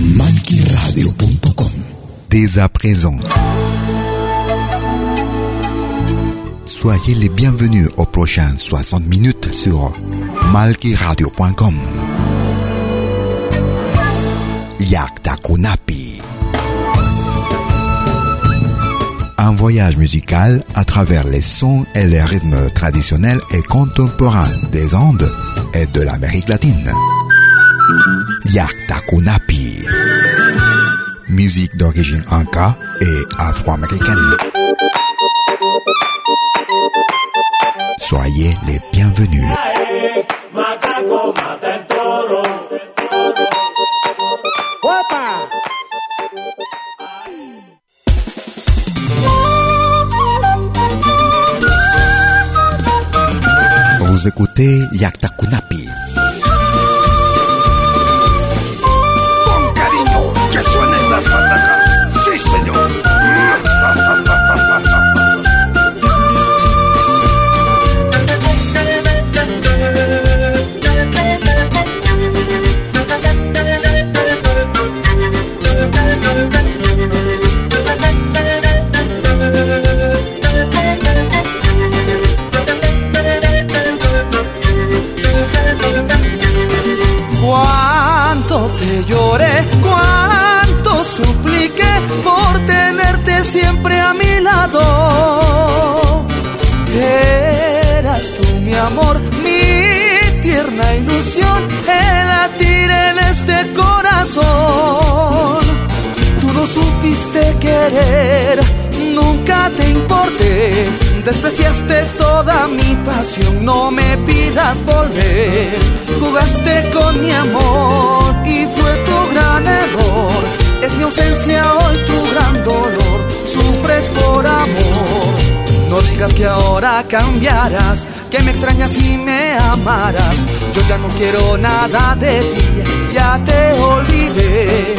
Malquiradio.com Dès à présent. Soyez les bienvenus aux prochaines 60 minutes sur malquiradio.com. Yaktakunapi. Un voyage musical à travers les sons et les rythmes traditionnels et contemporains des Andes et de l'Amérique latine. Yaktakunapi. Musique d'origine inca et afro-américaine. Soyez les bienvenus. Vous écoutez Yaktakunapi. Con Lloré, cuánto supliqué por tenerte siempre a mi lado. Eras tú mi amor, mi tierna ilusión, el latir en este corazón. Tú no supiste querer, nunca te importé. Despreciaste toda mi pasión, no me pidas volver. Jugaste con mi amor y Es mi ausencia hoy tu gran dolor, sufres por amor. No digas que ahora cambiarás, que me extrañas y me amarás. Yo ya no quiero nada de ti, ya te olvidé.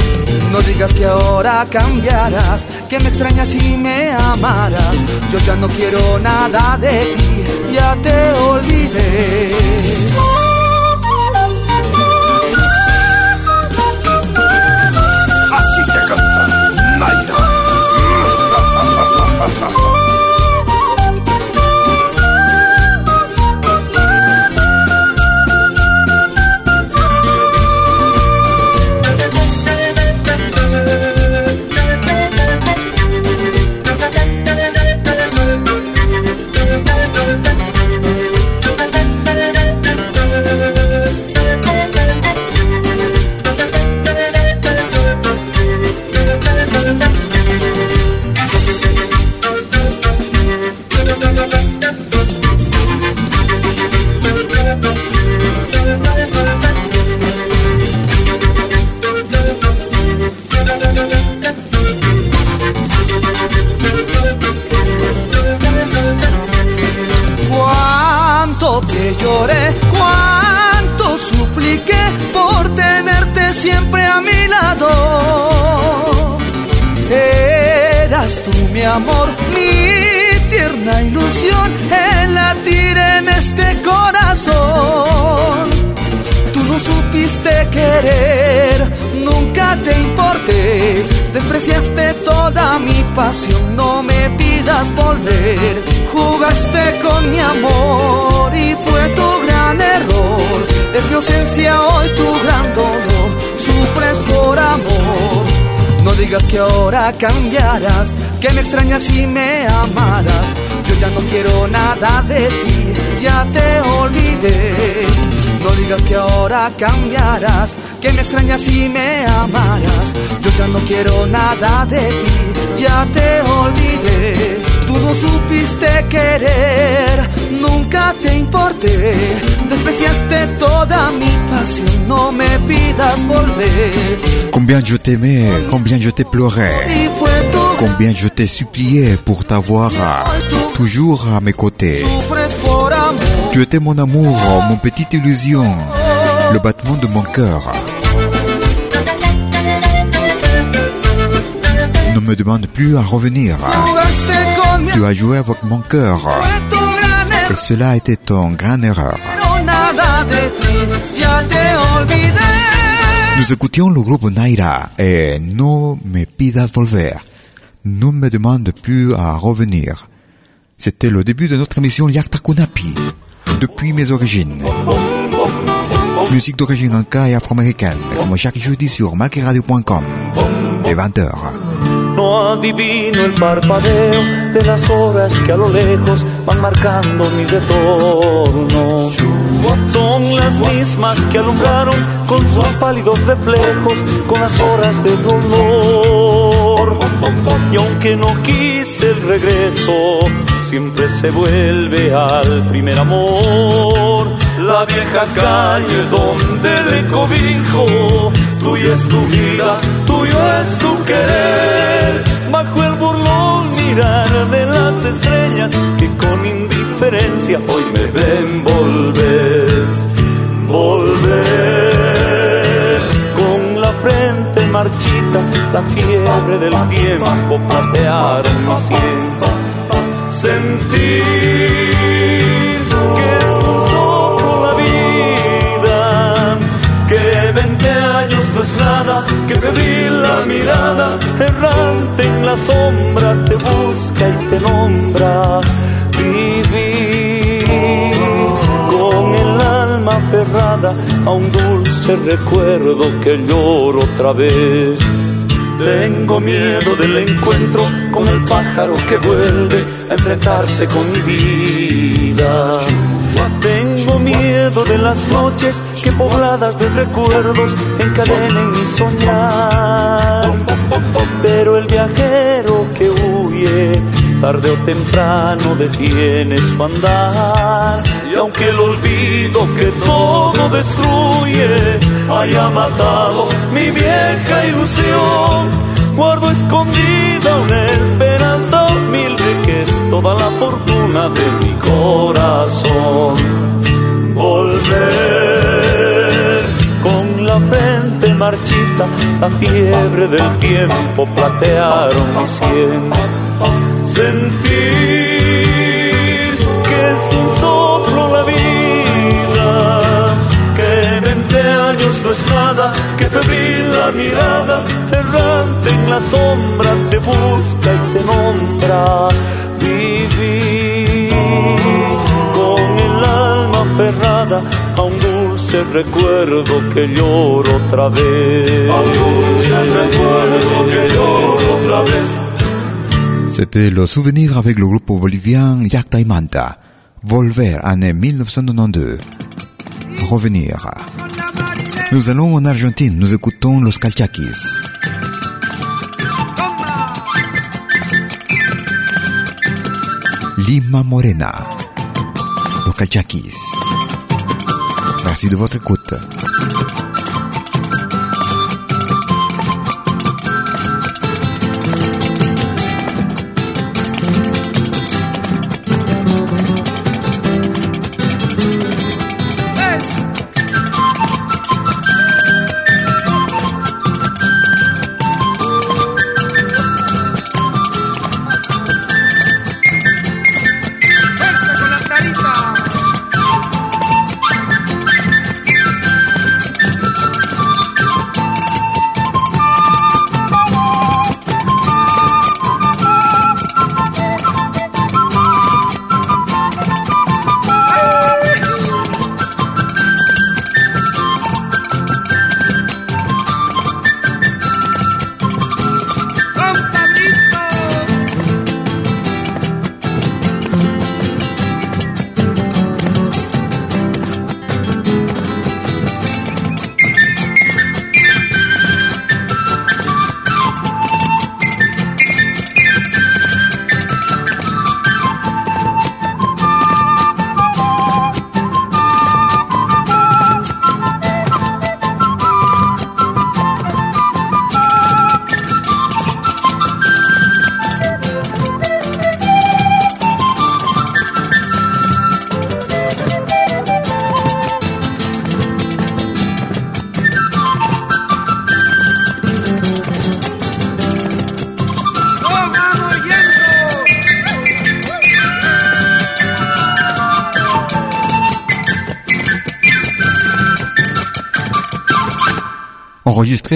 No digas que ahora cambiarás, que me extrañas y me amarás. Yo ya no quiero nada de ti, ya te olvidé. Amor, mi tierna ilusión, el latir en este corazón. Tú no supiste querer, nunca te importé. Despreciaste toda mi pasión, no me pidas volver. Jugaste con mi amor y fue tu gran error. Es mi ausencia hoy tu gran dolor, digas que ahora cambiarás, que me extrañas y me amarás. Yo ya no quiero nada de ti, ya te olvidé. No digas que ahora cambiarás, que me extrañas y me amarás. Yo ya no quiero nada de ti, ya te olvidé. Tú no supiste querer, nunca te importé. Despreciaste toda mi pasión, no me pidas volver. Combien je t'aimais, combien je t'ai pleuré. Combien je t'ai supplié pour t'avoir toujours à mes côtés. Tu étais mon amour, mon petite illusion, le battement de mon cœur. Ne me demande plus à revenir. Tu as joué avec mon cœur. Et cela a été ton grande erreur. Nous écoutions le groupe Naira et No me pidas volver. Ne me demande plus à revenir. C'était le début de notre émission Kunapi, depuis mes origines. Musique d'origine anka et afro-américaine, comme chaque jeudi sur marqueradio.com, les 20h. No adivino el parpadeo de las horas que a lo lejos van marcando mi retorno. Son las mismas que alumbraron con sus pálidos reflejos, con las horas de dolor. Y aunque no quise el regreso, siempre se vuelve al primer amor. La vieja calle donde le cobijo, tuya es tu vida, tuyo es tu querer. Bajo el burlón mirar de las estrellas que con indiferencia hoy me ven volver, volver. Con la frente marchita, la fiebre del tiempo platearon mi sien sentir que febril la mirada, errante en la sombra, te busca y te nombra. Vivir con el alma aferrada a un dulce recuerdo que lloro otra vez. Tengo miedo del encuentro con el pájaro que vuelve a enfrentarse con mi vida. Tengo miedo de las noches que pobladas de recuerdos encadenen mi soñar. Pero el viajero que huye, tarde o temprano detiene su andar. Y aunque el olvido que todo destruye haya matado mi vieja ilusión, guardo escondida una esperanza humilde que es toda la fortuna de mi corazón. Volver con la frente marchita, la fiebre del tiempo platearon mi sien. Sentir que es un soplo la vida, que 20 años no es nada, que febril la mirada, errante en la sombra, te busca y te nombra. Vivir a un dulce recuerdo que lloro otra vez. A un dulce recuerdo que lloro otra vez. C'était le souvenir avec le groupe bolivien Yakta Manta. Volver, année 1992. Revenir. Nous allons en Argentine, nous écoutons Los Calchaquis. Lima Morena. Los Calchaquis. Merci de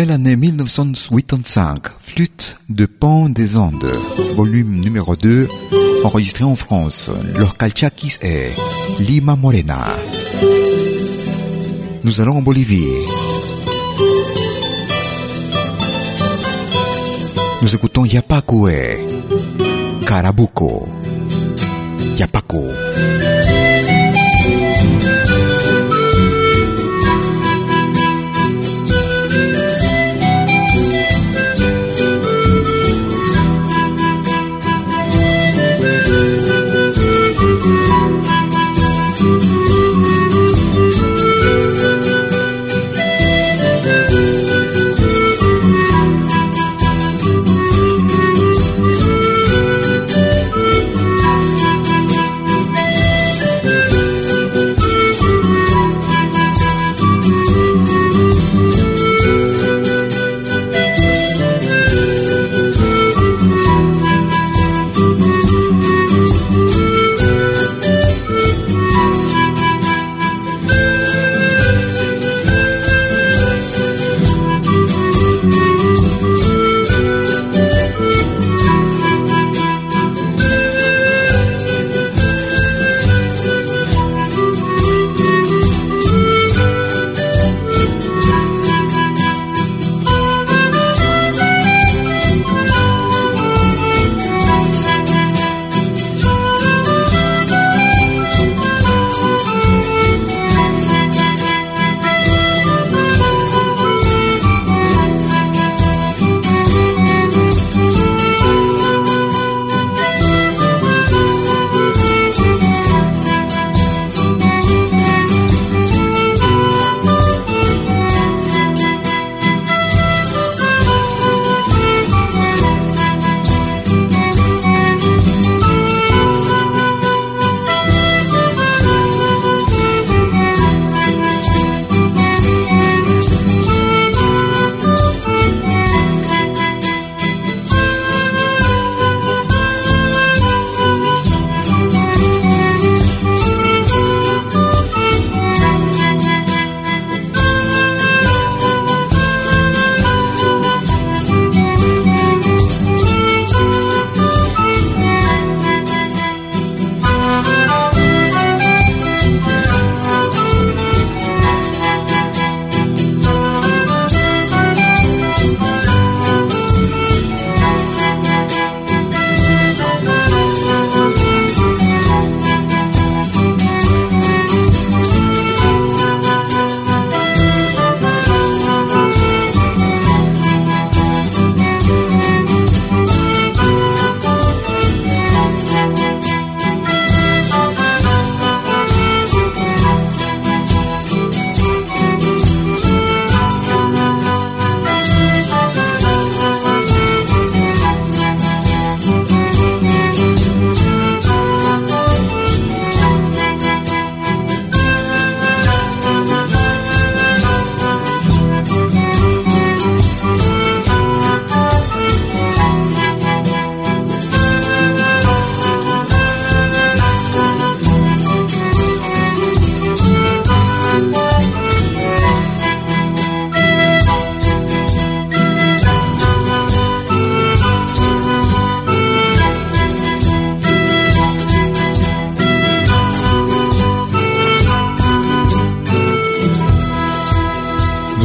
l'année 1985, Flûte de Pont des Andes, volume numéro 2, enregistré en France. Los Calchaquis et Lima Morena. Nous allons en Bolivie. Nous écoutons Yapacu et Carabuco. Yapacu.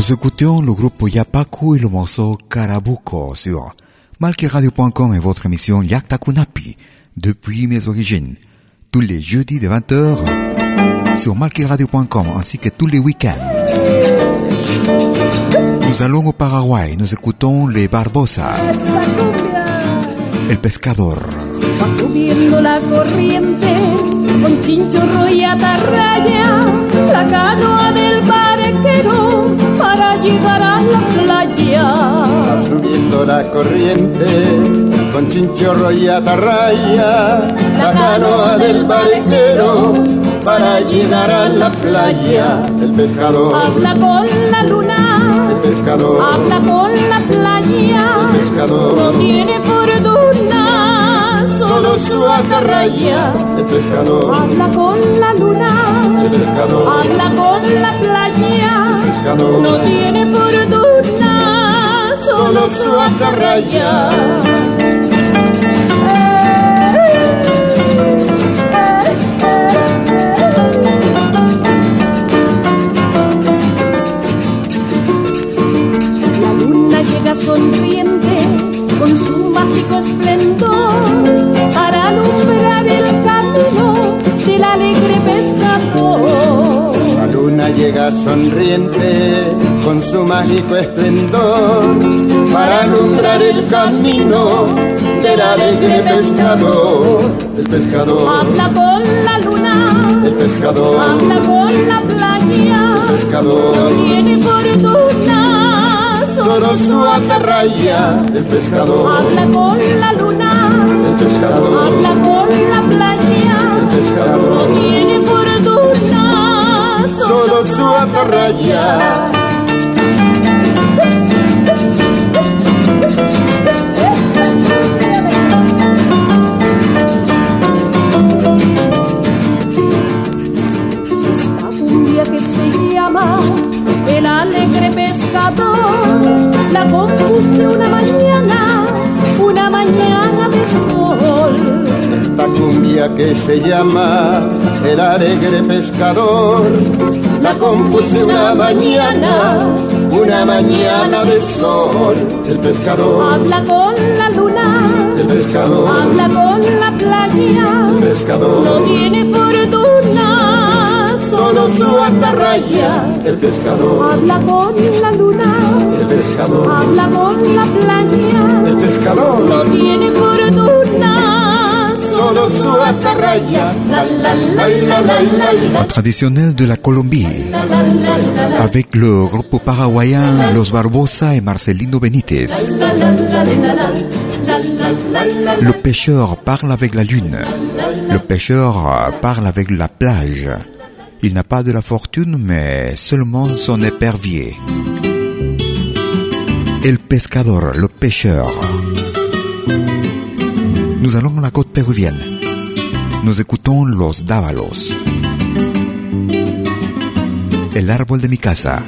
Nous écoutions le groupe Yapaku et le morceau Carabuco sur malqueradio.com et votre émission Yaktakunapi depuis mes origines. Tous les jeudis de 20h sur malqueradio.com ainsi que tous les week-ends. Nous allons au Paraguay, nous écoutons les Barbosa, El Pescador. Para llegar a la playa. Va subiendo la corriente con chinchorro y atarraya, la canoa del barquero para llegar a la playa. El pescador, Habla con la luna, el pescador, habla con la playa, el pescador. no tiene fortuna, solo su atarraya. El pescador, Habla con la luna, el pescador, habla con la playa, no tiene fortuna, solo su atarraya luna sonriente con su mágico esplendor para alumbrar el camino del alegre pescador. El pescador, Habla con la luna, el pescador, habla con la playa, el pescador. tiene fortuna, Solo su atarraya, el pescador, Habla con la luna, el pescador, habla con la playa, el pescador. tiene fortuna, Solo su atarraya. Esta cumbia que se llama El alegre pescador. La compuse una mañana, una mañana de sol. Esta cumbia que se llama El alegre pescador La compuse una mañana, una mañana de sol. El pescador, Habla con la luna, el pescador, habla con la playa. El No pescador tiene fortuna, Solo su atarraya, el pescador, Habla con la luna, el pescador, habla con la playa. El pescador No tiene fortuna, traditionnel de la Colombie, avec le groupe paraguayen Los Barbosa et Marcelino Benítez. Le pêcheur parle avec la lune. Le pêcheur parle avec la plage. Il n'a pas de la fortune, mais seulement son épervier. El pescador, le pêcheur. Nous allons à la côte péruvienne. Nous écoutons los dávalos. El árbol de mi casa.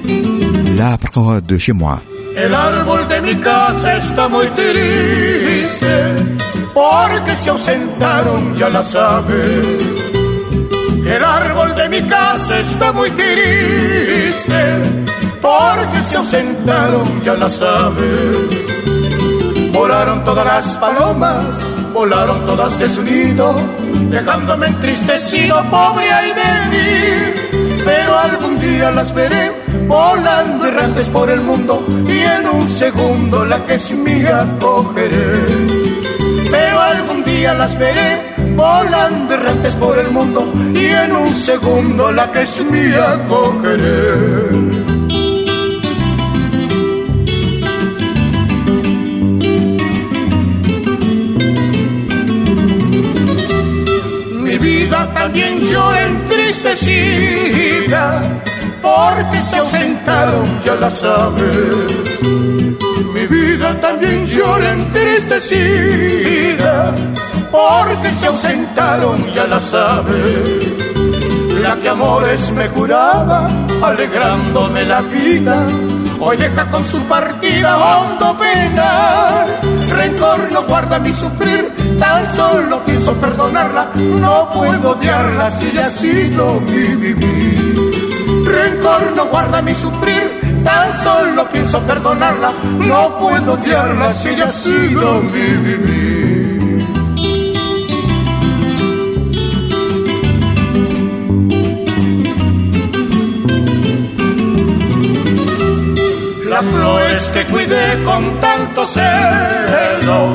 L'arbre de chez moi. El árbol de mi casa está muy triste porque se ausentaron, ya la sabes. El árbol de mi casa está muy triste porque se ausentaron, ya la sabes. Volaron todas las palomas, volaron todas de su nido, dejándome entristecido, pobre ay de. Pero algún día las veré volando errantes por el mundo y en un segundo la que es mía cogeré. Pero algún día las veré volando errantes por el mundo y en un segundo la que es mía cogeré. Porque se ausentaron, ya la sabes. Mi vida también llora entristecida porque se ausentaron, ya la sabes. La que amores me juraba, alegrándome la vida, hoy deja con su partida hondo penar. Rencor no guarda mi sufrir, tan solo pienso perdonarla, no puedo odiarla si ya ha sido mi vivir. Rencor no guarda mi sufrir, tan solo pienso perdonarla, no puedo odiarla si ya ha sido mi vivir. Las flores que cuidé con tanto celo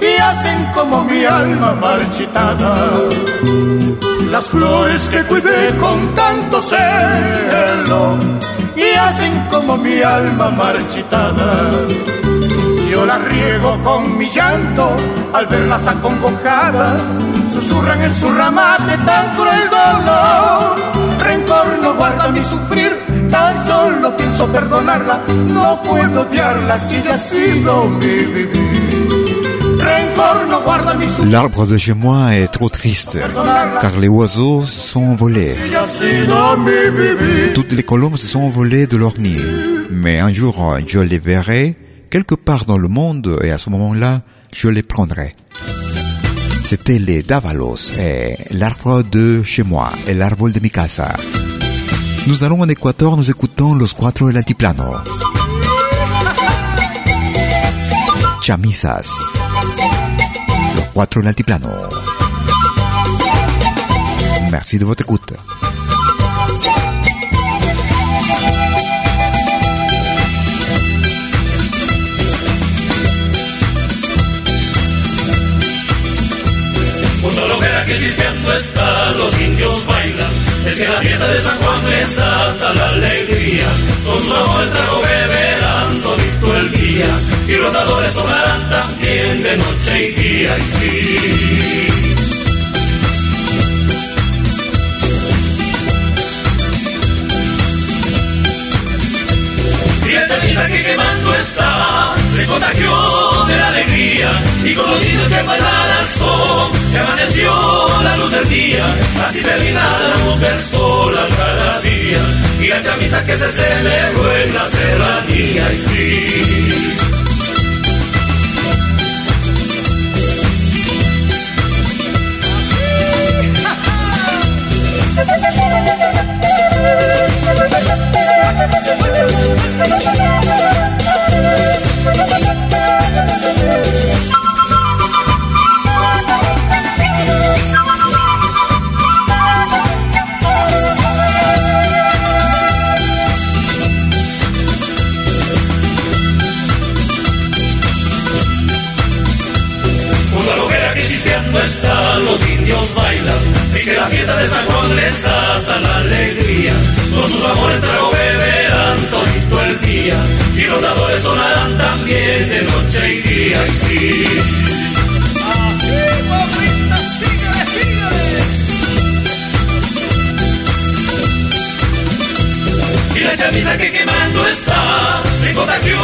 y hacen como mi alma marchitada. Las flores que cuidé con tanto celo y hacen como mi alma marchitada. Yo las riego con mi llanto al verlas acongojadas, susurran en su ramate tan cruel dolor. Rencor no guarda mi sufrir, tan solo pienso perdonarla, no puedo odiarla si ya ha sido mi vivir. Rencor no guarda mi sufrir, L'arbre de chez moi est trop triste, car les oiseaux se sont envolés. Toutes les colombes se sont envolées de leur nid. Mais un jour, je les verrai quelque part dans le monde et à ce moment-là, je les prendrai. C'était les Davalos et l'arbre de chez moi, el árbol de mi casa. Nous allons en Équateur, nous écoutons Los Cuatro del Altiplano. Chamisas. Los Cuatro del Altiplano. Merci de votre écoute. Junto a lo que chispeando está, los indios bailan. Es que la fiesta de San Juan les da hasta la alegría. Con su amor el trago beberán el día. Y los dadores sonarán también de noche y día. Y sí. Camisa que quemando está, se contagió de la alegría. Y con los niños que bailan al sol, se amaneció la luz del día. Así termina la luz del sol cada día. Y la camisa que se celebró en la serranía. Y sí. La fiesta de San Juan les da hasta la alegría. Con sus amores trago beberán todito el día. Y los dadores sonarán también de noche y día. Y sí. Y la camisa que quemando está, se contagió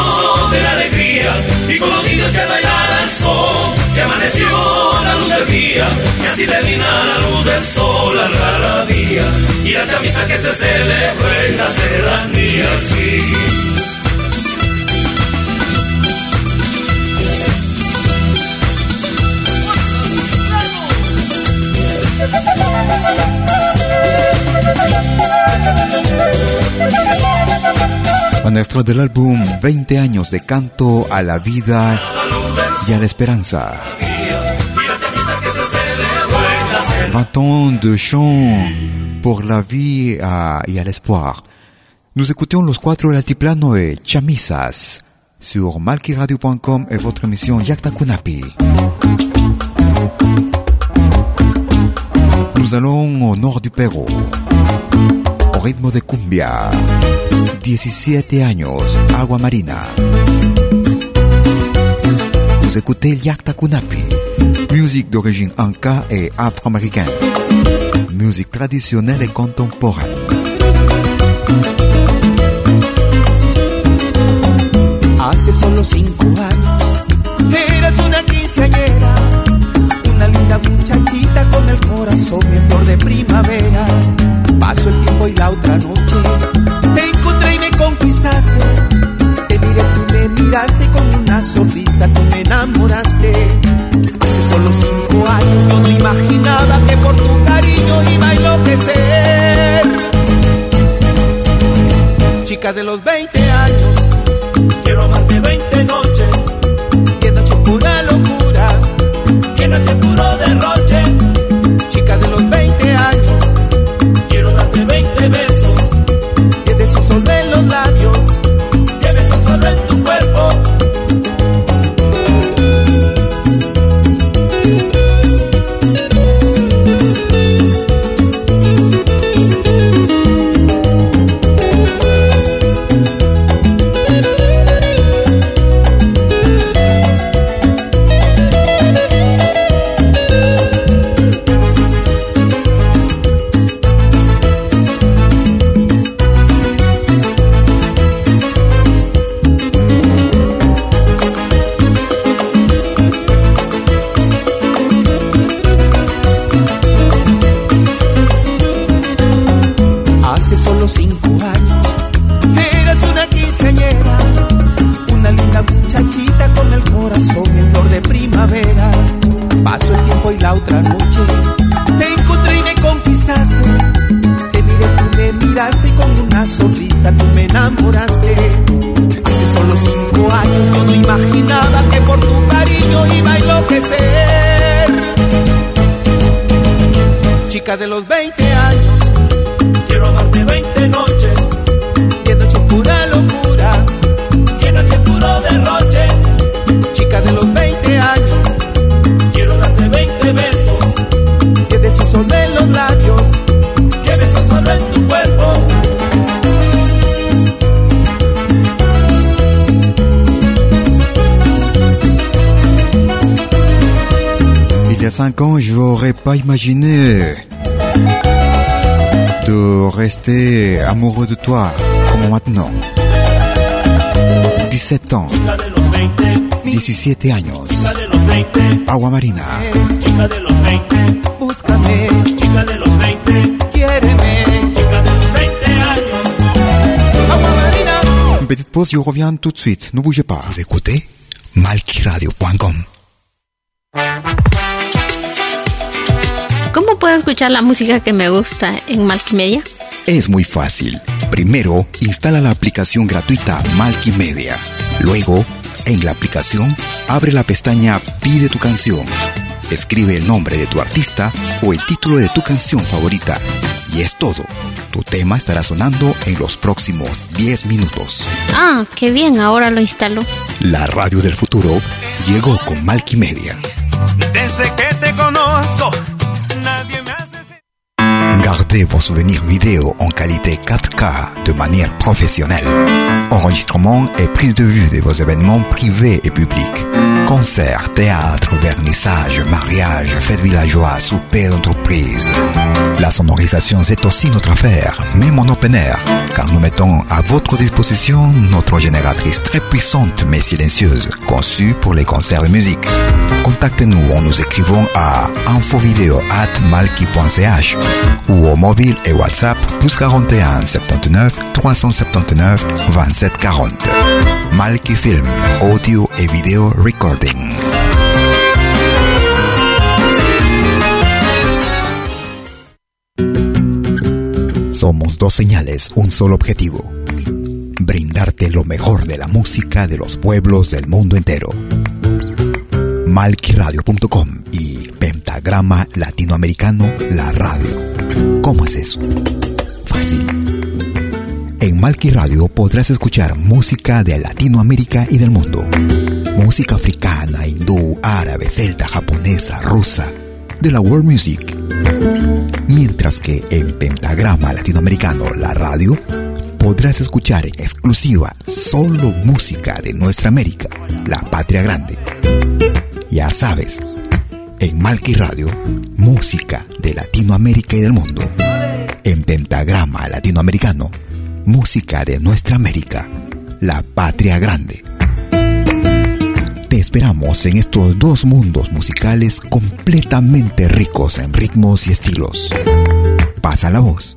de la alegría. Y con los indios que bailan al sol, se amaneció la luz del día. Y así termina la luz del sol al día. Y la camisa que se celebró en la serranía, sí. Un extra del álbum 20 años de canto a la vida y a la esperanza. Y la camisa que se celebró en la serranía. 20 ans de chant pour la vie à- y à l'espoir. Nous écoutions Los Cuatro Altiplano et Chamisas sur malkiradio.com et votre émission Yakta Kunapi. Nous allons au nord du Pérou, ritmo de cumbia. 17 años, agua marina. Vous écoutez el Yakta Kunapi, musique d'origine anka et afro-américaine, musique traditionnelle et contemporaine. Hace solo cinco años eras una quinceañera, una linda muchachita con el corazón en flor de primavera. La otra noche te encontré y me conquistaste. Te miré, tú me miraste con una sonrisa tú me enamoraste. Hace solo cinco años yo no imaginaba que por tu cariño iba a enloquecer. Chica de los 20 años Quiero amarte 20 noches, que noche pura locura, que noche 5 ans, je n'aurais pas imaginé de rester amoureux de toi comme maintenant. 17 ans, 17 años, agua marina. Chica de los 20, búscame. Chica de los 20, quiéreme. Chica de los 20 años, agua marina. Petite pause, je reviens tout de suite, ne bougez pas. Vous écoutez malquiradio.com. escuchar la música que me gusta en Multimedia? Es muy fácil. Primero, instala la aplicación gratuita Malkimedia. Luego, en la aplicación, abre la pestaña Pide tu canción. Escribe el nombre de tu artista o el título de tu canción favorita. Y es todo. Tu tema estará sonando en los próximos 10 minutos. Ah, qué bien, ahora lo instalo. La radio del futuro llegó con Malkimedia. Desde que te conozco. Vos souvenirs vidéo en qualité 4K de manière professionnelle. Enregistrement et prise de vue de vos événements privés et publics. Concerts, théâtre, vernissage, mariage, fêtes villageois, souper d'entreprise. La sonorisation, c'est aussi notre affaire, même en open air, car nous mettons à votre disposition notre génératrice très puissante mais silencieuse, conçue pour les concerts de musique. Contactez-nous en nous écrivant à infovideo@malki.ch ou au mobile et WhatsApp plus 41 79 379 27 40. Malki Film, audio et vidéo Somos dos señales, un solo objetivo. Brindarte lo mejor de la música de los pueblos del mundo entero. Malquiradio.com y Pentagrama Latinoamericano La Radio. ¿Cómo es eso? Fácil. En Malqui Radio podrás escuchar música de Latinoamérica y del mundo. Música africana, hindú, árabe, celta, japonesa, rusa, de la world music. Mientras que en Pentagrama Latinoamericano La Radio podrás escuchar en exclusiva solo música de nuestra América, la patria grande. Ya sabes, en Malqui Radio, música de Latinoamérica y del mundo. En Pentagrama Latinoamericano, música de nuestra América, la patria grande. Te esperamos en estos dos mundos musicales completamente ricos en ritmos y estilos. Pasa la voz.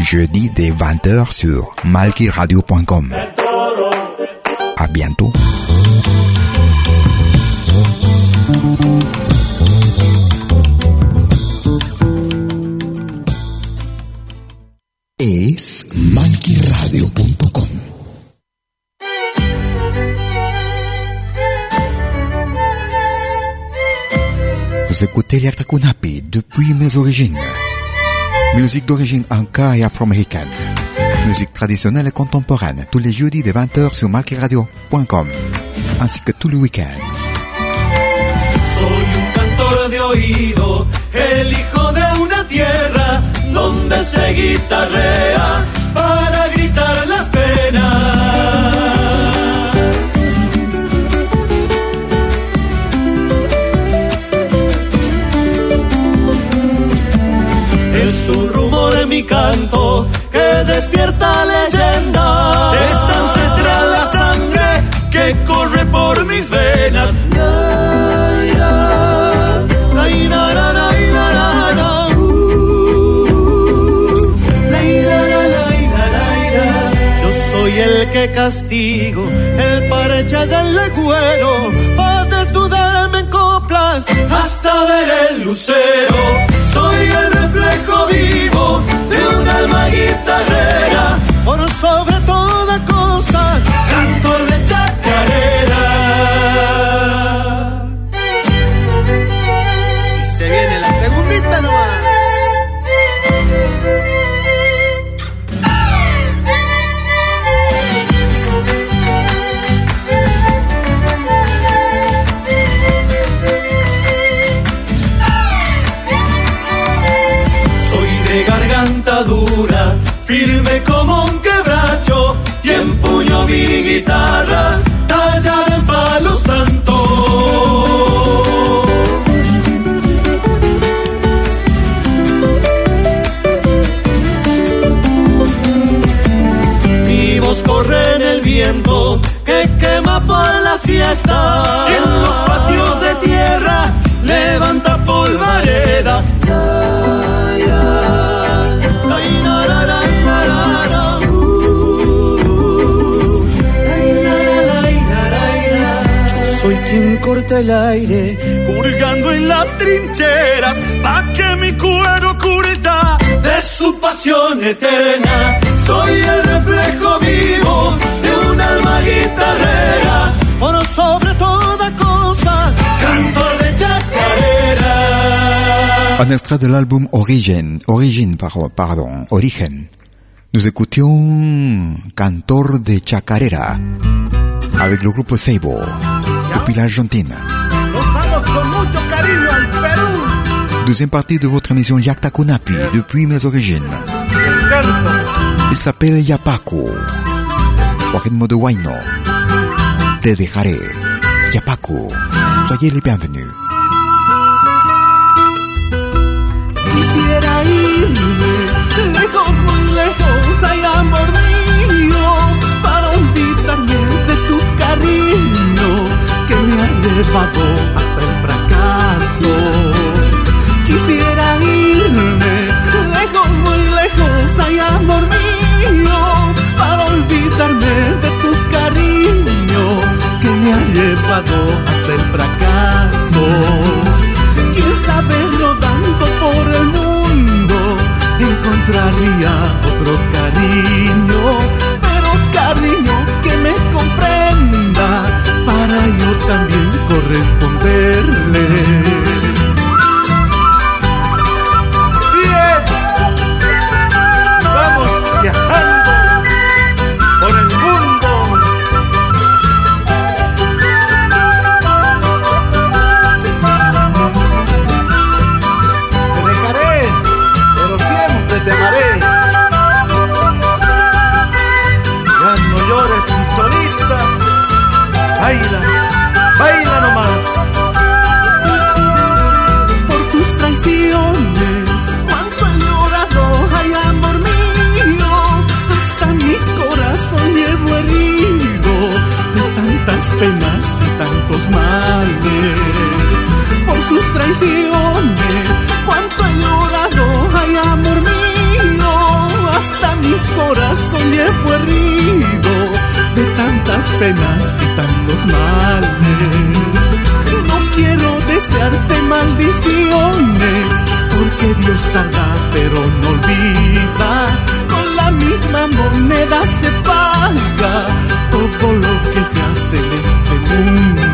Jeudi dès 20h sur malkiradio.com. À bientôt. Es malkiradio.com. Vous écoutez Liakta Kunapi depuis mes origines. Musique d'origine inca et afro-américaine. Musique traditionnelle et contemporaine tous les jeudis de 20h sur malkiradio.com ainsi que tous les week-ends. Soy un cantor de oído, el hijo de una tierra donde se guitarrea para gritar las penas. mi canto que despierta leyenda. Es ancestral la sangre que corre por mis venas. Yo soy el que castigo, el parche del legüero, para desnudarme en coplas hasta ver el lucero. Soy el reflejo vivo de un alma guitarrera, guitarra aire, hurgando en las trincheras, pa' que mi cuero curta de su pasión eterna. Soy el reflejo vivo de un alma guitarrera, por sobre toda cosa, cantor de chacarera. Un extrait de l'album Origin, Origin, par- pardon, Origen. Nous écoutions Cantor de Chacarera avec le groupe Seibo al Perú. Deuxième partie de votre émission Yakta Kunapi depuis mes origines. Il s'appelle Yapaco. Rythme de Huayno. Te dejaré. Yapaco. Soyez les bienvenus. Quisiera irme lejos, muy lejos, ay amor hasta el fracaso. Quisiera irme lejos, muy lejos, ay amor mío, para olvidarme de tu cariño que me ha llevado hasta el fracaso. Quién sabe rodando por el mundo encontraría otro cariño, también penas y tantos males. Por tus traiciones, cuánto he llorado, ay amor mío, hasta mi corazón llevo herido de tantas penas y tantos males. No quiero desearte maldiciones, porque Dios tarda pero no olvida. Con la misma moneda se paga todo lo que se hace en este mundo.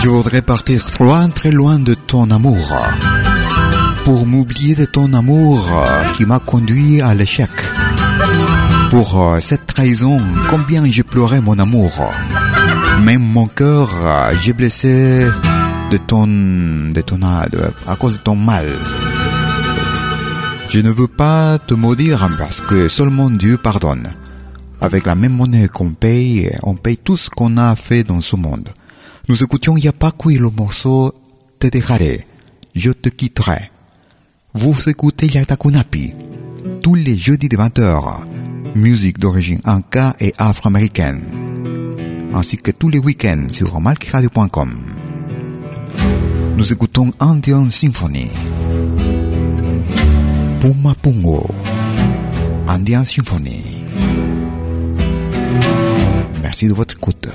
Je voudrais partir loin, très loin de ton amour. pour m'oublier de ton amour qui m'a conduit à l'échec. Pour euh, cette trahison, combien j'ai pleuré mon amour. Même mon cœur, euh, j'ai blessé de ton, de ton, à cause de ton mal. Je ne veux pas te maudire parce que seulement Dieu pardonne. Avec la même monnaie qu'on paye, on paye tout ce qu'on a fait dans ce monde. Nous écoutions Yapaku et le morceau Te dejaré, je te quitterai. Vous écoutez Yatakunapi tous les jeudis de 20h. Musique d'origine inca et afro-américaine. Ainsi que tous les week-ends sur malkiradio.com. Nous écoutons Indian Symphony. Puma Pungo. Indian Symphony. Merci de votre écoute.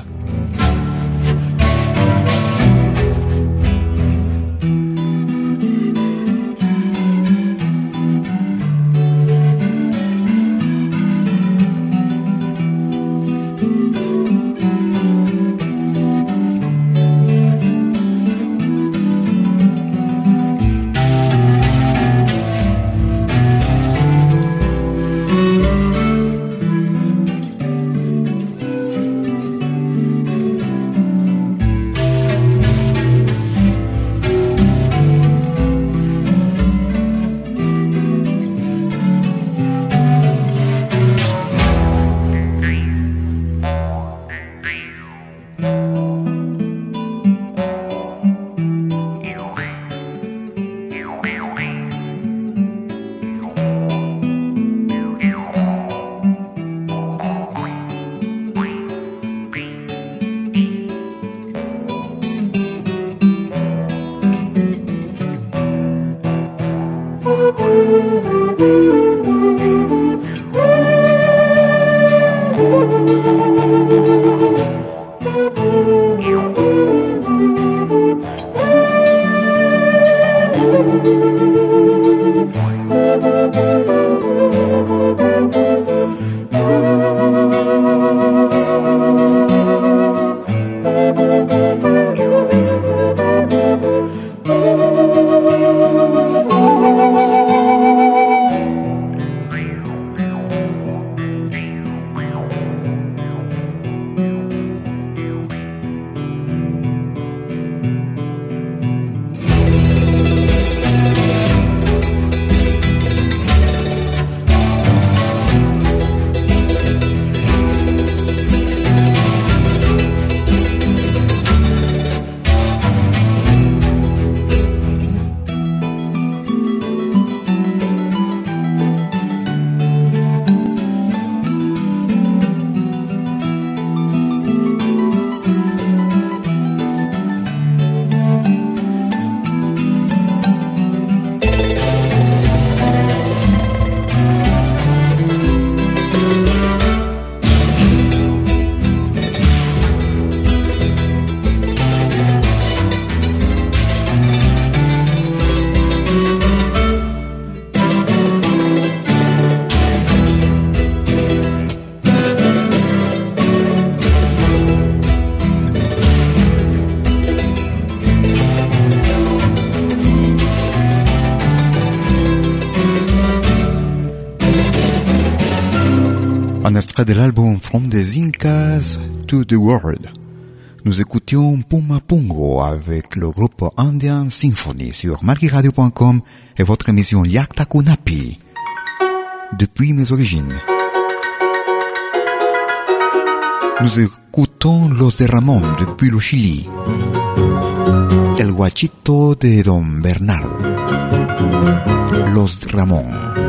De l'album From the Incas to the World. Nous écoutions Puma Pungo avec le groupe Indian Symphony sur marquiradio.com et votre émission Yakta Kunapi. Depuis mes origines. Nous écoutons Los de Ramón depuis le Chili. El Guachito de Don Bernardo. Los Ramón.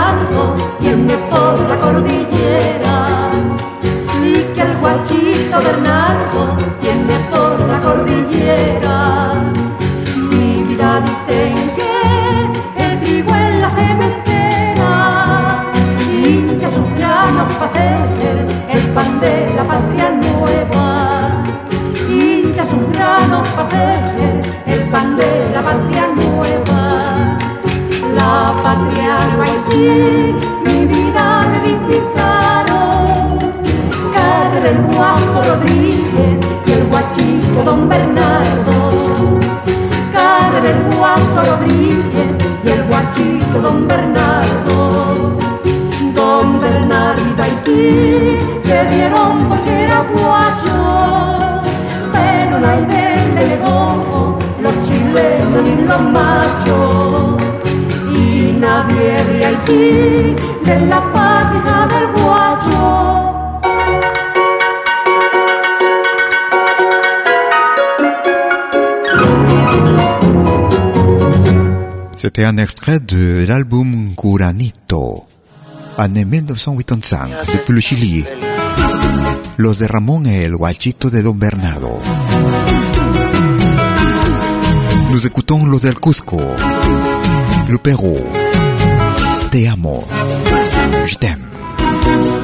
Panchito Bernardo tiende por la cordillera. Mi vida dicen que el trigo en la cementera hincha sus granos para ser el pan de la patria nueva. Hincha sus granos para el pan de la patria nueva. La patria nueva y sí, Bernardo. Cara del guaso Rodríguez y el guachito Don Bernardo. Don Bernardo y sí se dieron porque era guacho, pero nadie le negó los chilenos ni los machos y nadie ríe sí de la patria del guacho. C'était un extrait de l'album Curanito, année 1985, depuis le Chili. Los de Ramón et el guachito de Don Bernardo. Nous écoutons los del Cusco, le Pérou. Te amo, je t'aime.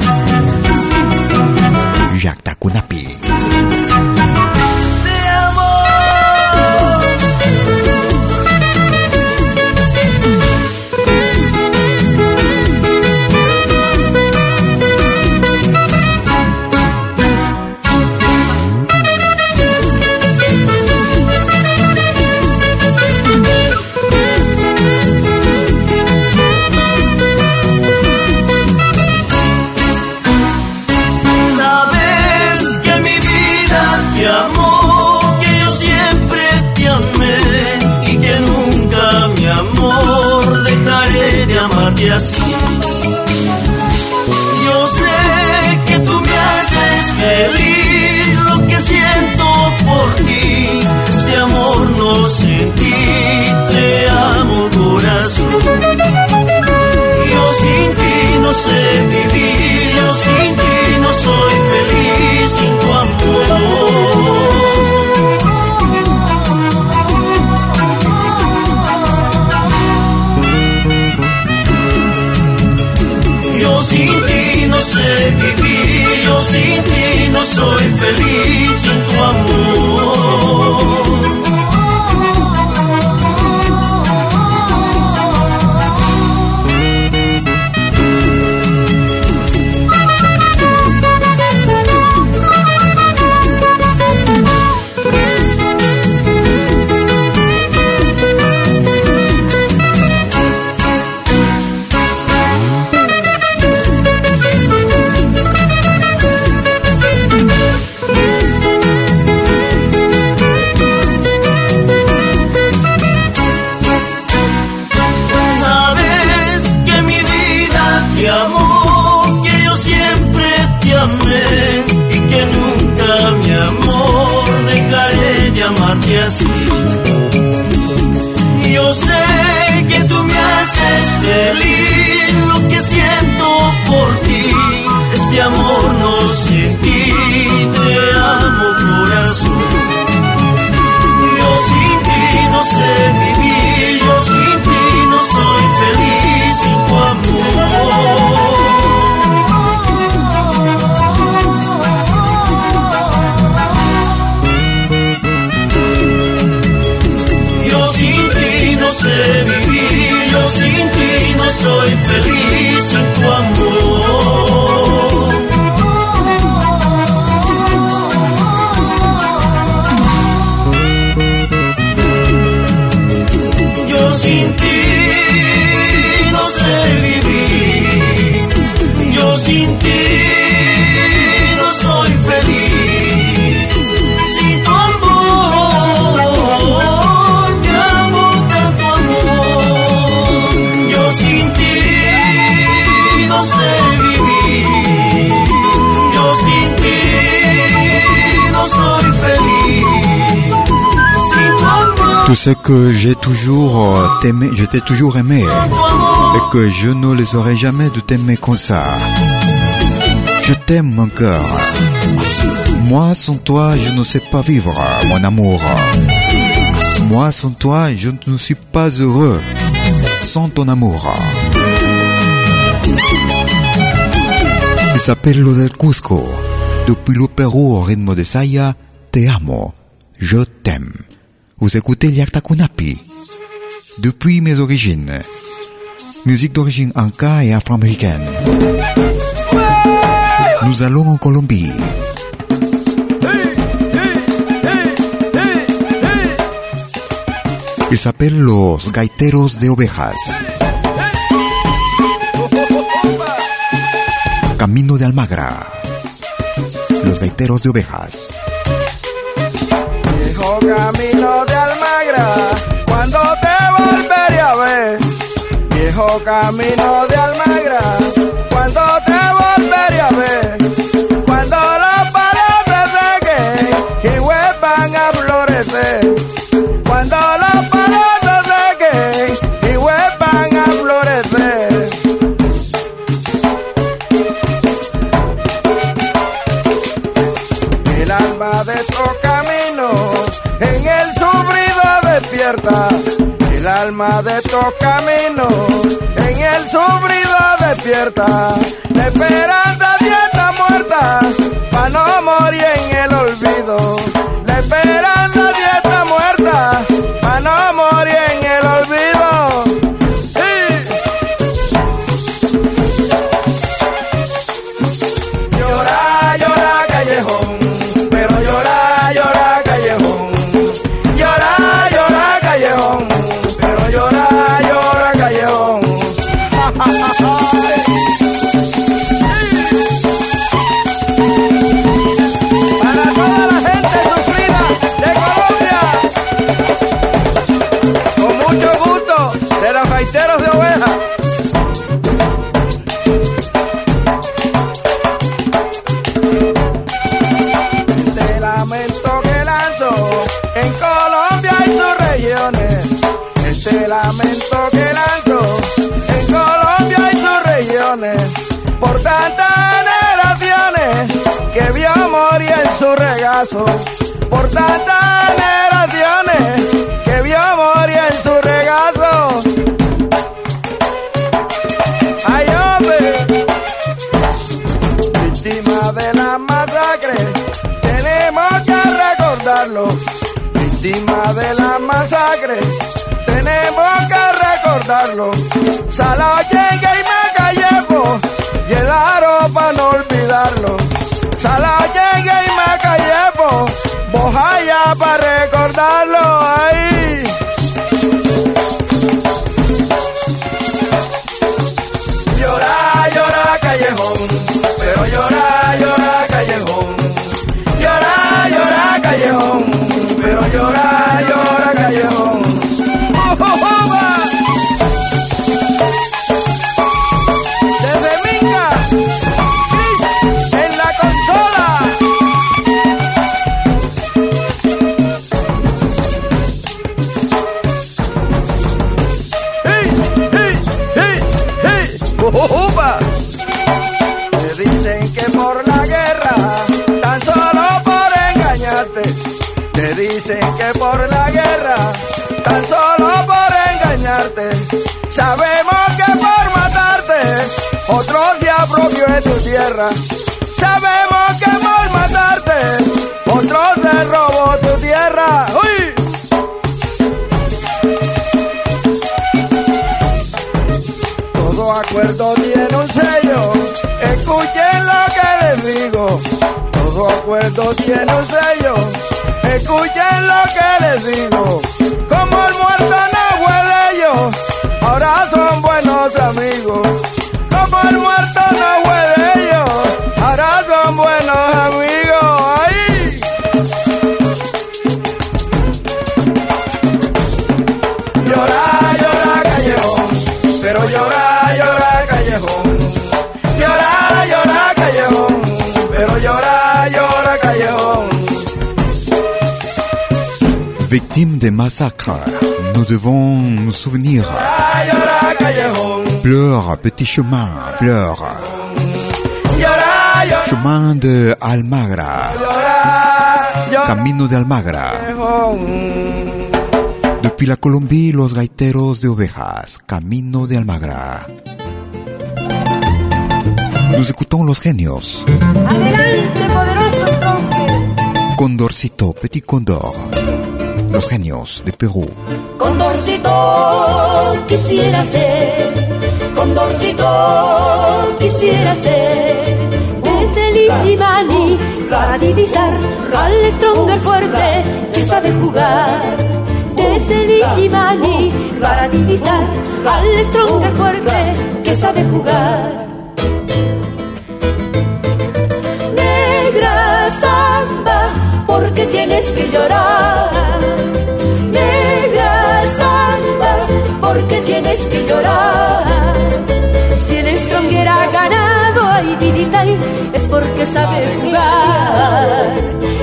Sais que j'ai toujours euh, t'aimé, je t'ai toujours aimé et que je ne les aurais jamais de t'aimer comme ça. Je t'aime cœur. Moi sans toi je ne sais pas vivre, mon amour. Moi sans toi je ne suis pas heureux sans ton amour. Il s'appelle Lo del Cusco. Depuis le Pérou au rythme de Saya, te amo, je t'aime. Vous écoutez Liakta Kunapi. Depuis mes origines. musique d'origine anka et afro-américaine. Nous allons en Colombie. Il s'appelle Los Gaiteros de Ovejas. Camino de Almagra. Los Gaiteros de Ovejas. Cuando te volveré a ver. Viejo camino de Almagra, cuando te volveré a ver. Cuando los palos se y vuelvan a florecer. De estos caminos en el sufrido despierta. La esperanza de muerta para no morir en el olvido. La esperanza de Lamento que lanzo en Colombia y sus regiones. Por tantas generaciones que vio morir en su regazo. Por tantas generaciones que vio morir en su regazo. Ay, hombre víctima de la masacre, tenemos que recordarlo. Víctima de la masacre, que recordarlo. Salayengue y Macayepo, llegaron para no olvidarlo. Salayengue y Macayepo, Bojaya para recordarlo. Ahí. Sabemos que por matarte, otro se robó tu tierra. ¡Uy! Todo acuerdo tiene un sello. Escuchen lo que les digo. Todo acuerdo tiene un sello. Victimes des massacres, nous devons nous souvenir. Pleure, petit chemin, pleure. Chemin de Almagra, camino de Almagra. Depuis la Colombie, los gaiteros de ovejas, camino de Almagra. Nous écoutons los genios. Adelante. Condorcito, petit condor. Los genios de Perú. Condorcito quisiera ser Condorcito quisiera ser desde el Illimani para divisar al stronger fuerte que sabe jugar. Desde el Illimani para divisar al stronger fuerte que sabe jugar. Porque tienes que llorar. Negra samba, porque tienes que llorar. Si el Stronger ha ganado, ay, Diditay, es porque sabe jugar.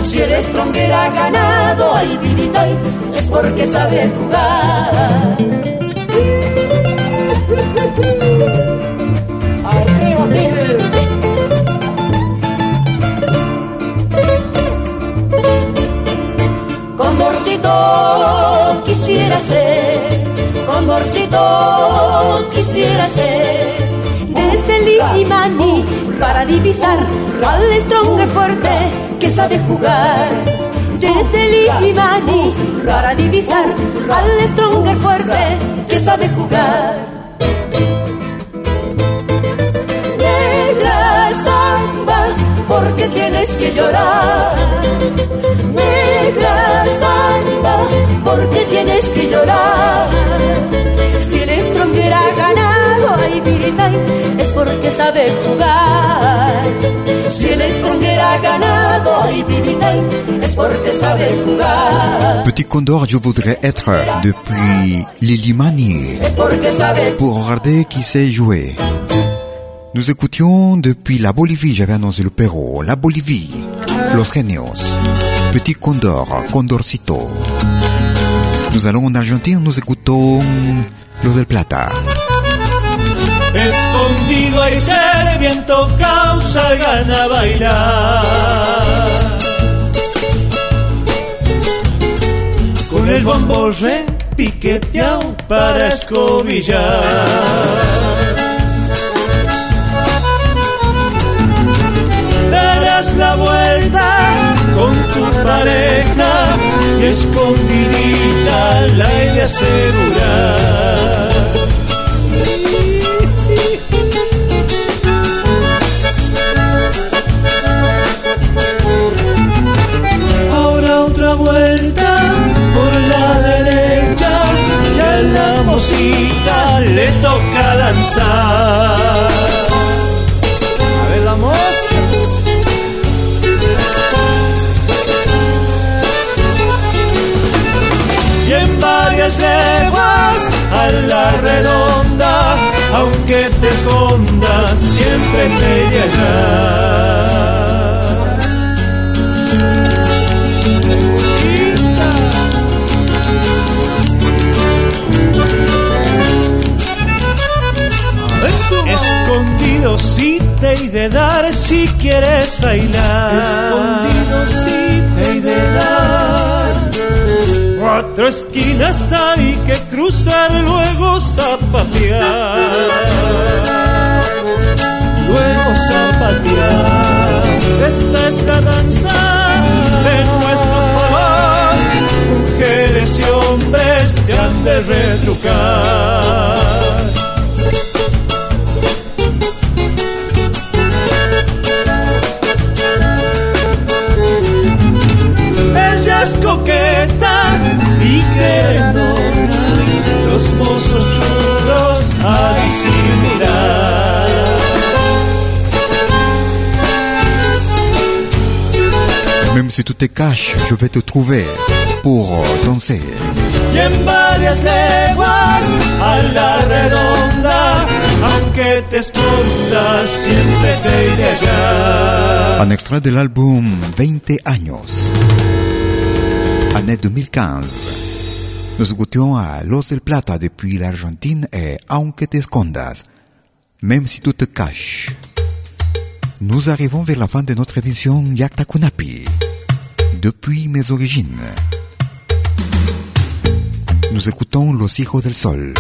Si el Stronger ha ganado, ay, Diditay, es porque sabe jugar. Desde el Illimani para divisar al stronger fuerte que sabe jugar. Desde el Illimani para divisar al stronger fuerte que sabe jugar. Negra samba, porque tienes que llorar. Negra samba, porque tienes que llorar. Si el Stronger ha ganado, ay, Viritay, es porque sabe jugar. Si el Stronger ha ganado, ay, Viritay, es porque sabe jugar. Petit Condor, je voudrais être depuis Lilimani pour regarder qui sait jouer. Nous écoutions depuis la Bolivie, j'avais annoncé le Pérou, la Bolivie, Los Genios, Petit Condor, Condorcito. Nous allons en Argentine, nous écoutons Los del Plata. Escondido hay ser viento causa gana a bailar. Con el bombo repiqueteado para escobillar. Darás la vuelta con tu pareja y escondidita la de asegurar. A ver, vamos. y en varias leguas a la redonda, aunque te escondas, siempre te he de hallar. Escondido sí te he de dar si quieres bailar. Escondido sí te he de dar. Cuatro esquinas hay que cruzar, luego zapatear. Luego zapatear. Esta es la danza de nuestros pueblos. Mujeres y hombres se han de retrucar. Même si tu te caches, je vais te trouver pour danser. Y en varias leguas a la redonda, aunque te escondas, siempre te iré. Un extrait de l'album 20 años, année 2015. Nous écoutions à Los del Plata depuis l'Argentine et Aunque te escondas, même si tu te caches. Nous arrivons vers la fin de notre émission Yakta Kunapi, depuis mes origines. Nous écoutons Los Hijos del Sol.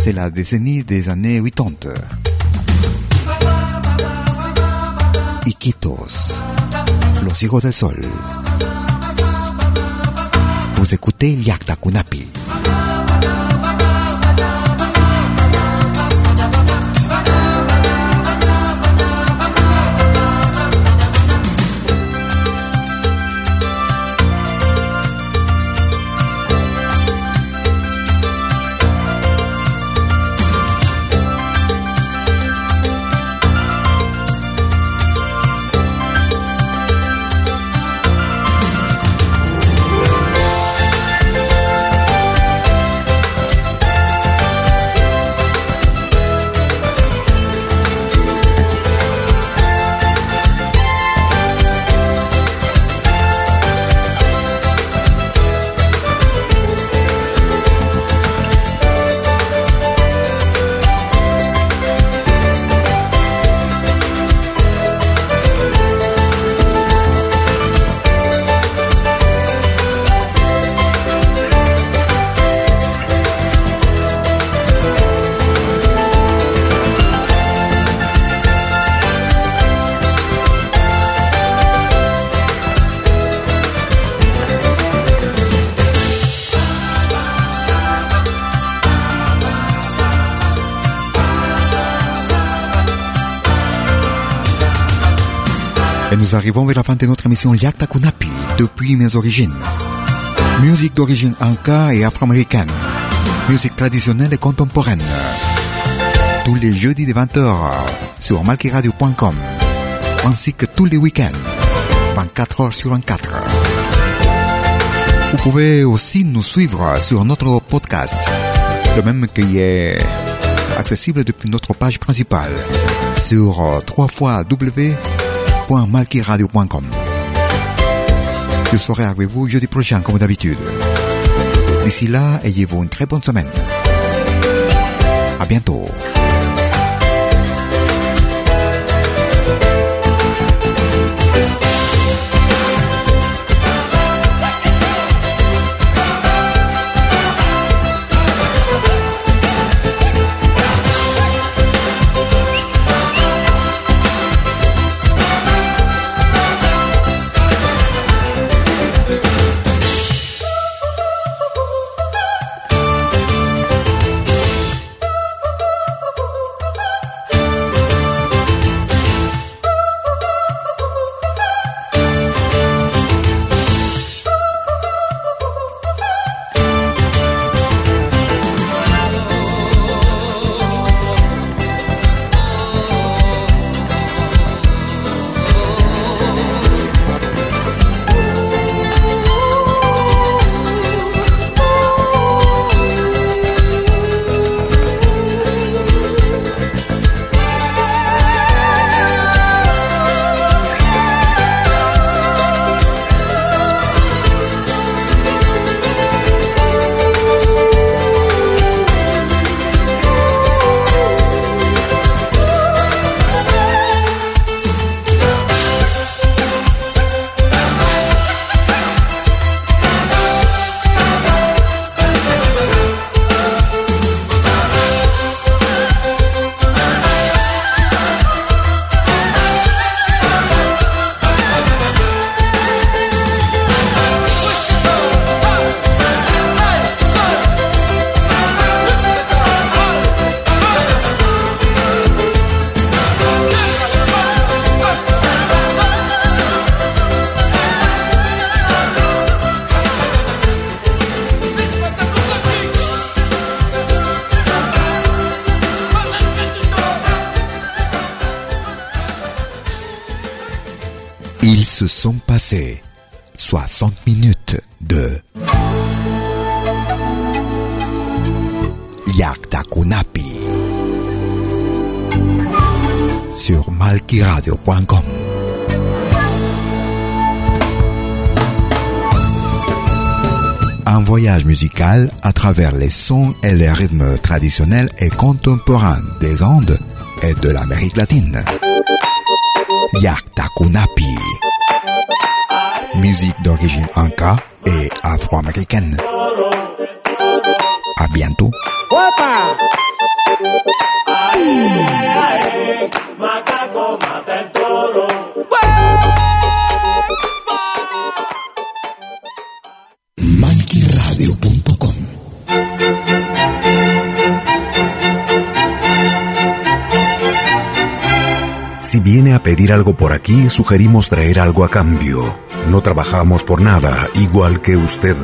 C'est la décennie des années 80. Iquitos, Los Hijos del Sol. Vous écoutez Yakta Kunapi. Arrivons vers la fin de notre émission Yakta Kunapi, depuis mes origines. Musique d'origine anka et afro-américaine. Musique traditionnelle et contemporaine. Tous les jeudis de 20h sur malkiradio.com. Ainsi que tous les week-ends. 24 heures sur 24. Vous pouvez aussi nous suivre sur notre podcast. Le même qui est accessible depuis notre page principale sur Je serai avec vous jeudi prochain comme d'habitude. D'ici là, ayez-vous une très bonne semaine. À bientôt. Se sont passées 60 minutes de Yaktakunapi sur malkiradio.com. Un voyage musical à travers les sons et les rythmes traditionnels et contemporains des Andes et de l'Amérique latine. Yaktakunapi. Musique d'origine inca et afro-américaine. À bientôt. Si viene a pedir algo por aquí, sugerimos traer algo a cambio. No trabajamos por nada, igual que usted.